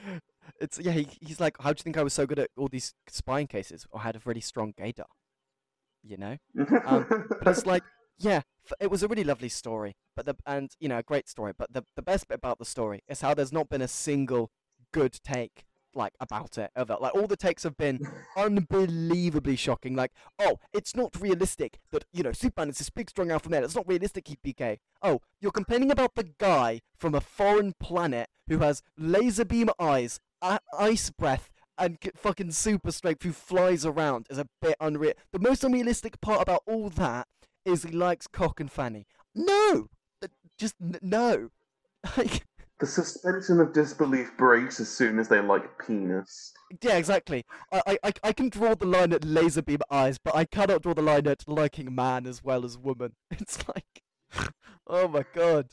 It's yeah. He, he's like, how do you think I was so good at all these spying cases, or had a really strong gaydar? You know. Um, But it's like yeah, it was a really lovely story, but the and you know a great story. But the the best bit about the story is how there's not been a single good take like about it ever. Like all the takes have been unbelievably shocking. Like, oh, it's not realistic that you know Superman is this big strong alpha male. It's not realistic he'd. Oh, you're complaining about the guy from a foreign planet who has laser beam eyes, a- ice breath, and fucking super strength who flies around is a bit unreal. The most unrealistic part about all that is he likes cock and fanny. No, Uh, just n- no. Like, The suspension of disbelief breaks as soon as they like penis. yeah, exactly. I, I, I- I can draw the line at laser beam eyes, but I cannot draw the line at liking man as well as woman. It's like, oh my god.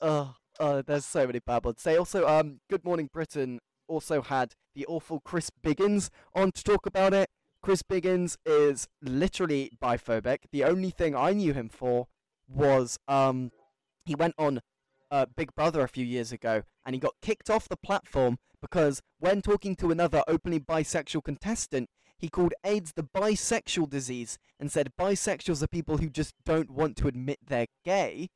Oh, oh, there's so many bad ones. They also, um, Good Morning Britain also had the awful Chris Biggins on to talk about it. Chris Biggins is literally biphobic. The only thing I knew him for was um, he went on uh, Big Brother a few years ago and he got kicked off the platform because when talking to another openly bisexual contestant, he called AIDS the bisexual disease and said bisexuals are people who just don't want to admit they're gay.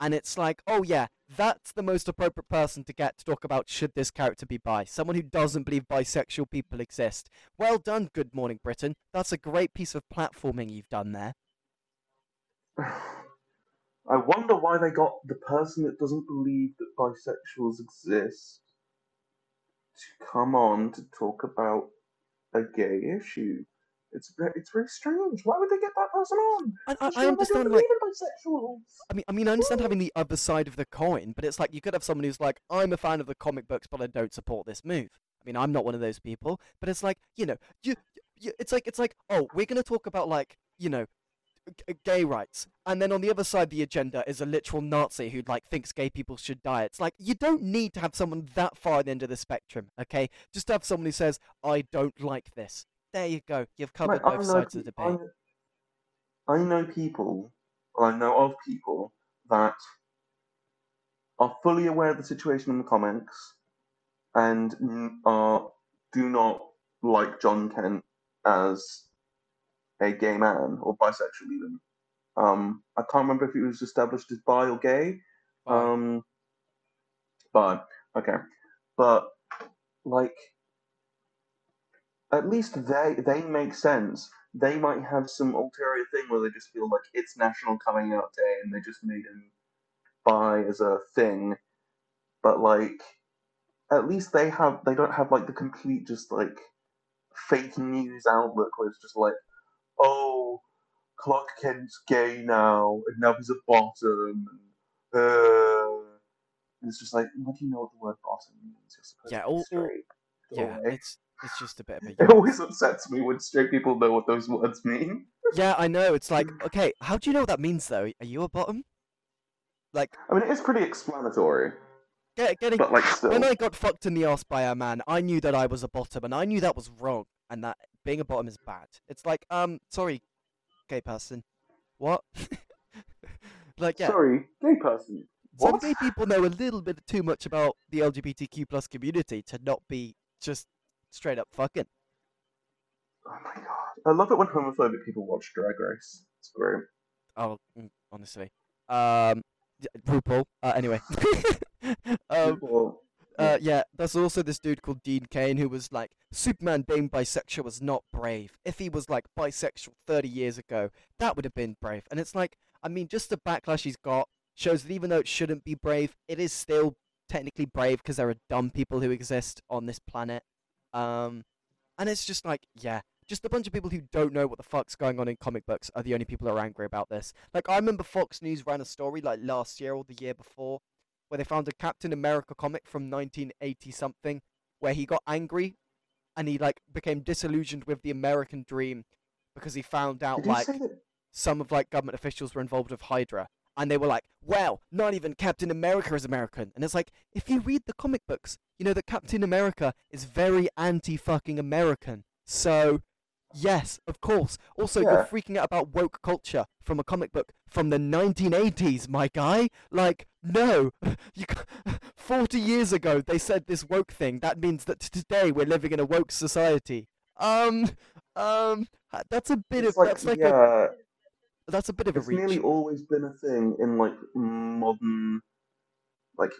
And it's like, oh yeah, that's the most appropriate person to get to talk about should this character be bi. Someone who doesn't believe bisexual people exist. Well done, Good Morning Britain. That's a great piece of platforming you've done there. I wonder why they got the person that doesn't believe that bisexuals exist to come on to talk about a gay issue. It's ve- it's very strange. Why would they get that person on? I, I, I understand, like. I mean, I mean, I understand having the other side of the coin, but it's like you could have someone who's like, I'm a fan of the comic books, but I don't support this move. I mean, I'm not one of those people, but it's like, you know, you, you it's like, it's like, oh, we're gonna talk about like, you know, g- uh, gay rights, and then on the other side of the agenda is a literal Nazi who like thinks gay people should die. It's like you don't need to have someone that far at the end of the spectrum, okay? Just have someone who says, I don't like this. There you go. You've covered Mate, both sides of the debate. I, I know people, or I know of people that are fully aware of the situation in the comics and are do not like John Kent as a gay man or bisexual even. Um, I can't remember if he was established as bi or gay. Um, bi. Okay, but like, at least they they make sense. They might have some ulterior thing where they just feel like it's National Coming Out Day and they just made him bi as a thing. But like, at least they have they don't have like the complete just like fake news outlook where it's just like, oh, Clark Kent's gay now and now he's a bottom. And, uh, and it's just like, what do you know what the word bottom means? You're supposed Yeah, to be all- all- yeah, it's it's just a bit of a. It always upsets me when straight people know what those words mean. Yeah, I know. It's like, okay, how do you know what that means though? Are you a bottom? Like, I mean, it is pretty explanatory, get, getting but like still. when I got fucked in the ass by a man, I knew that I was a bottom, and I knew that was wrong, and that being a bottom is bad. It's like, um, sorry, gay person, what? like, yeah, Sorry, gay person. some gay people know a little bit too much about the LGBTQ plus community to not be just straight up fucking. Oh my god. I love it when homophobic people watch Drag Race. It's great. Oh, mm, honestly, um, RuPaul. Uh, anyway, um. Well, Uh, yeah, there's also this dude called Dean Cain who was like, Superman being bisexual was not brave. If he was like bisexual 30 years ago, that would have been brave. And it's like, I mean, just the backlash he's got shows that even though it shouldn't be brave, it is still technically brave because there are dumb people who exist on this planet. Um, and it's just like, yeah, just a bunch of people who don't know what the fuck's going on in comic books are the only people who are angry about this. Like, I remember Fox News ran a story like last year or the year before where they found a Captain America comic from 1980 something where he got angry and he like became disillusioned with the American dream because he found out did like that? some of like government officials were involved with Hydra and they were like, well, not even Captain America is American. And it's like, if you read the comic books, you know that Captain America is very anti fucking American. So, yes, of course. Also, Yeah. you're freaking out about woke culture from a comic book from the 1980s, my guy. Like, no. You, 40 years ago, they said this woke thing. That means that today we're living in a woke society. Um, um, that's a bit It's of, that's like a that's a bit of a reach. it's nearly always been a thing in like modern, like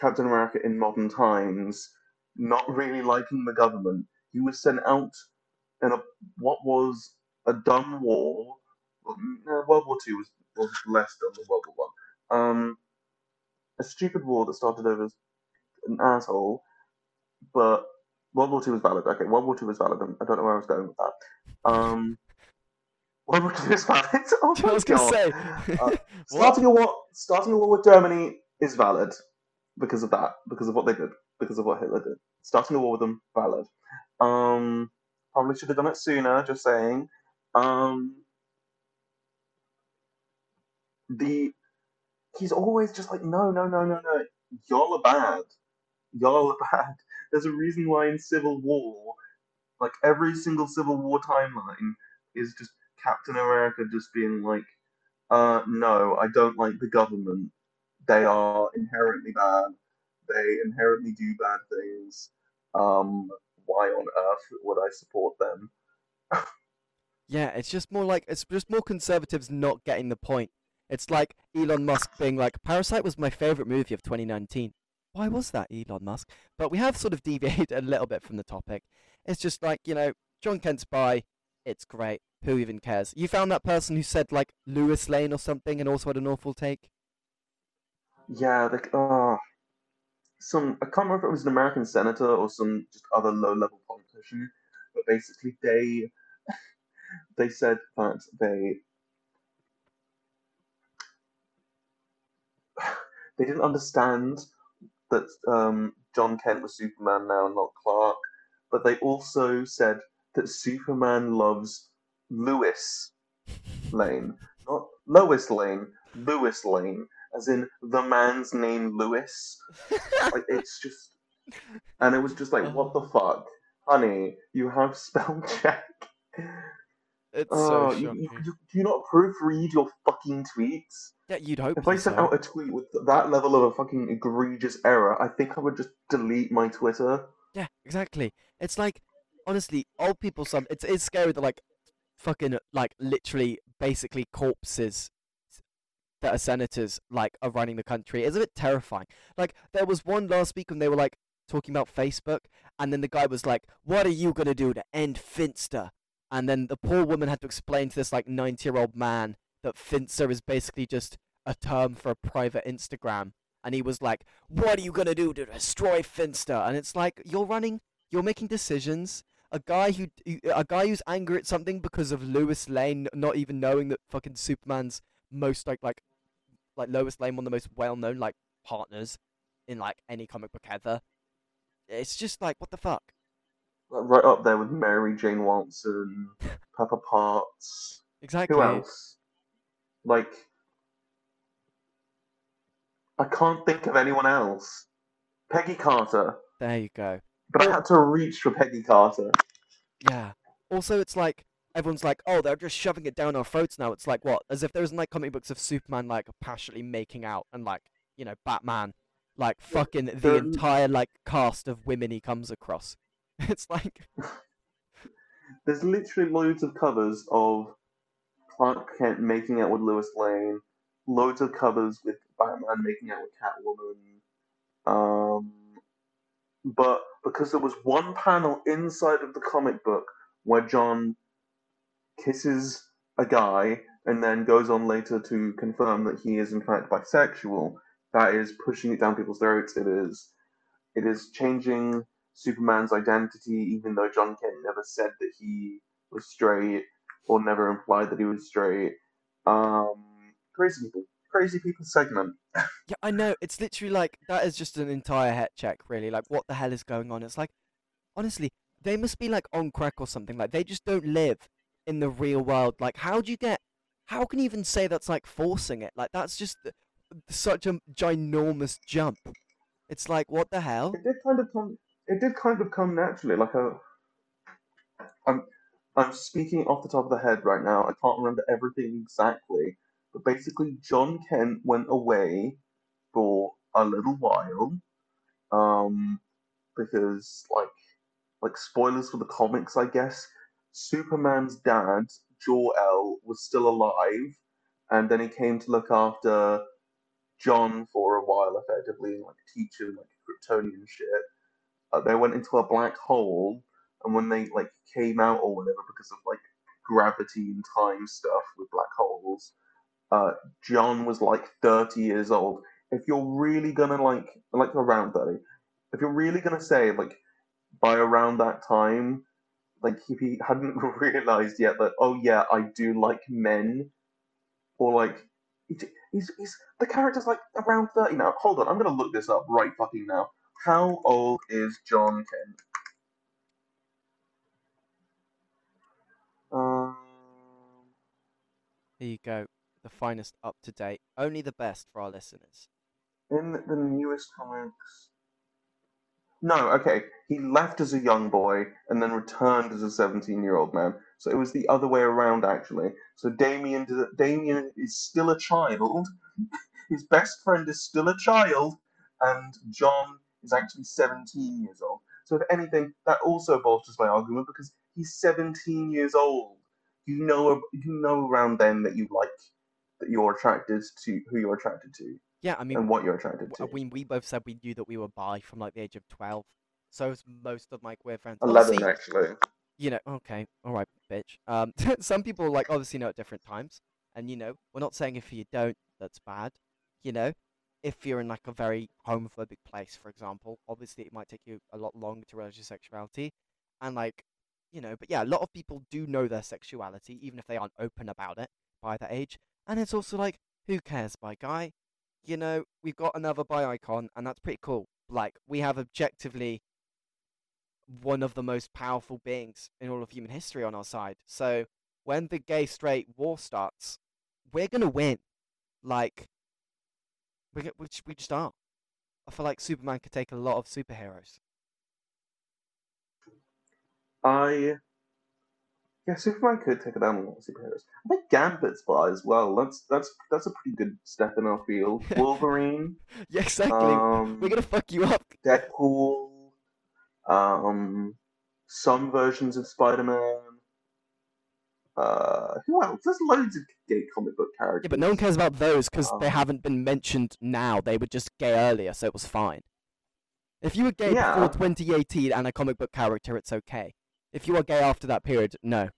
Captain America in modern times, not really liking the government. He was sent out in a what was a dumb war. World War Two was, was less dumb than World War One. Um, a stupid war that started over as an asshole, but World War Two was valid. Okay, World War Two was valid. I don't know where I was going with that. Um, World War Two is valid. Oh I was gonna say. Uh, Starting a war, starting a war with Germany is valid because of that, because of what they did, because of what Hitler did. Starting a war with them, valid. Um, probably should have done it sooner. Just saying. Um, the he's always just like, no, no, no, no, no. Y'all are bad. Y'all are bad. There's a reason why in Civil War, like every single Civil War timeline is just Captain America just being like, uh, no, I don't like the government. They are inherently bad. They inherently do bad things. Um, why on earth would I support them? Yeah, it's just more like it's just more conservatives not getting the point. It's like Elon Musk being like, "Parasite was my favorite movie of 2019." Why was that, Elon Musk? But we have sort of deviated a little bit from the topic. It's just like you know, John Kent's bi. It's great. Who even cares? You found that person who said like Lewis Lane or something, and also had an awful take. Yeah, like, uh, some I can't remember if it was an American senator or some just other low-level politician, but basically they they said that they they didn't understand that um, John Kent was Superman now, and not Clark. But they also said that Superman loves Lewis Lane, not Lois Lane, Lewis Lane, as in the man's name Lewis. Like it's just, and it was just like, what the fuck, honey? You have spell check. It's Oh, so you, you, you, do you not proofread your fucking tweets? Yeah, you'd hope If I sent so. out a tweet with that level of a fucking egregious error, I think I would just delete my Twitter. Yeah, exactly. It's like honestly, old people. Some it's it's scary that like fucking like literally basically corpses that are senators like are running the country. is a bit terrifying. Like there was one last week when they were like talking about Facebook, and then the guy was like, "What are you gonna do to end Finsta?" And then the poor woman had to explain to this like ninety-year-old man that Finsta is basically just a term for a private Instagram. And he was like, "What are you gonna do to destroy Finsta?" And it's like you're running, you're making decisions. A guy who, a guy who's angry at something because of Lewis Lane not even knowing that fucking Superman's most like like like Lois Lane, one of the most well-known like partners in like any comic book ever. It's just like what the fuck. Like, Right up there with Mary Jane Watson, Pepper Potts. Exactly. Who else? Like, I can't think of anyone else. Peggy Carter. There you go. But. I had to reach for Peggy Carter. Yeah. Also, it's like everyone's like, "Oh, they're just shoving it down our throats now." It's like what? As if there isn't like comic books of Superman like passionately making out and like you know Batman, like fucking the There- entire like cast of women he comes across. It's like There's literally loads of covers of Clark Kent making out with Lois Lane, loads of covers with Batman making out with Catwoman. Um, but because there was one panel inside of the comic book where John kisses a guy and then goes on later to confirm that he is in fact bisexual, that is pushing it down people's throats. It is, it is changing Superman's identity, even though John Kent never said that he was straight or never implied that he was straight. Um, crazy people, crazy people segment. Yeah, I know. It's literally like that is just an entire het check, really. Like, what the hell is going on? It's like, honestly, they must be like on crack or something. Like, they just don't live in the real world. Like, how do you get? How can you even say that's like forcing it? Like, that's just such a ginormous jump. It's like, what the hell? It did kind of come. It did kind of come naturally. Like a, I'm, I'm speaking off the top of the head right now. I can't remember everything exactly, but basically, John Kent went away for a little while, um, because like, like spoilers for the comics, I guess. Superman's dad, Jor-El, was still alive, and then he came to look after John for a while, effectively, like teach him like Kryptonian shit. Uh, they went into a black hole, and when they like came out or whatever, because of like gravity and time stuff with black holes, uh, John was like thirty years old. If you're really gonna like like around thirty, if you're really gonna say like by around that time, like if he hadn't realized yet that oh yeah, I do like men, or like he's, he's the character's like around thirty now. Hold on, I'm gonna look this up right fucking now. How old is John Kent? Um, Here you go. The finest up to date. Only the best for our listeners. in the newest comics. No, okay. He left as a young boy and then returned as a 17 year old man. So it was the other way around, actually. So Damian, Damian is still a child. His best friend is still a child, and John is actually 17 years old. So if anything, that also bolsters my argument because he's 17 years old. You know, you know around then that you like, that you're attracted to who you're attracted to, Yeah, I mean, and what you're attracted to. we we both said we knew that we were bi from like the age of twelve. So most of my queer friends. Eleven, Obviously, actually. you know, okay, all right, bitch. Um, some people like obviously know at different times, and you know, we're not saying if you don't, that's bad. You know, if you're in like a very homophobic place, for example, obviously it might take you a lot longer to realize your sexuality, and like, you know, but yeah, a lot of people do know their sexuality, even if they aren't open about it by that age. And it's also like, who cares, bi guy? You know, we've got another bi icon, and that's pretty cool. Like, we have objectively one of the most powerful beings in all of human history on our side. So when the gay straight war starts, we're gonna win. Like we we just, we just are. I feel like Superman could take a lot of superheroes. I yeah, Superman could take it down a lot of superheroes. I think Gambit's bi as well. That's that's that's a pretty good step in our field. Wolverine, Yeah, exactly. um, we're gonna fuck you up. Deadpool, um, some versions of Spider-Man. Uh, who else? There's loads of gay comic book characters. Yeah, but no one cares about those because they Um, haven't been mentioned now. They were just gay earlier, so it was fine. If you were gay Yeah. before 2018 and a comic book character, it's okay. If you are gay after that period, no.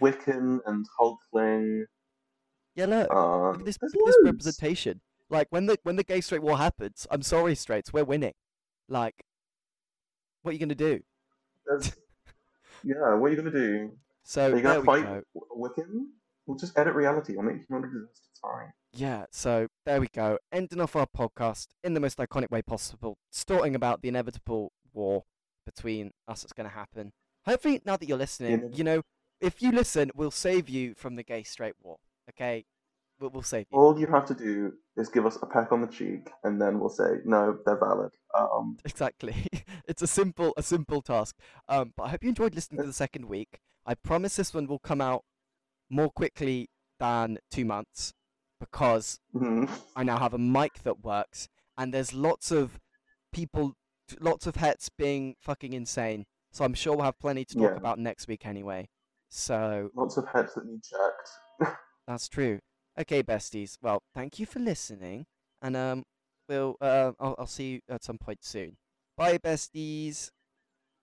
Wiccan and Hulkling. Yeah, look. Uh, Look at this, there's look this loads. representation. Like when the when the gay straight war happens, I'm sorry, straights, we're winning. Like, what are you gonna do? There's- yeah, what are you gonna do? So Are you gonna fight go. Wiccan? We'll just edit reality. I'll make you not exist. It's fine. Yeah, so there we go. Ending off our podcast in the most iconic way possible, starting about the inevitable war between us that's going to happen. Hopefully, now that you're listening, Inev- you know, if you listen, we'll save you from the gay straight war. Okay, we'll, we'll save you. All you have to do is give us a peck on the cheek, and then we'll say no, they're valid. Um, Exactly. it's a simple a simple task. Um, but I hope you enjoyed listening to the second week. I promise this one will come out more quickly than two months because mhm. I now have a mic that works, and there's lots of people, lots of hets being fucking insane. So I'm sure we'll have plenty to talk Yeah. about next week anyway. So Lots of heads that need checked. that's true. Okay, besties. Well, thank you for listening, and um, we'll uh, I'll, I'll see you at some point soon. Bye, besties.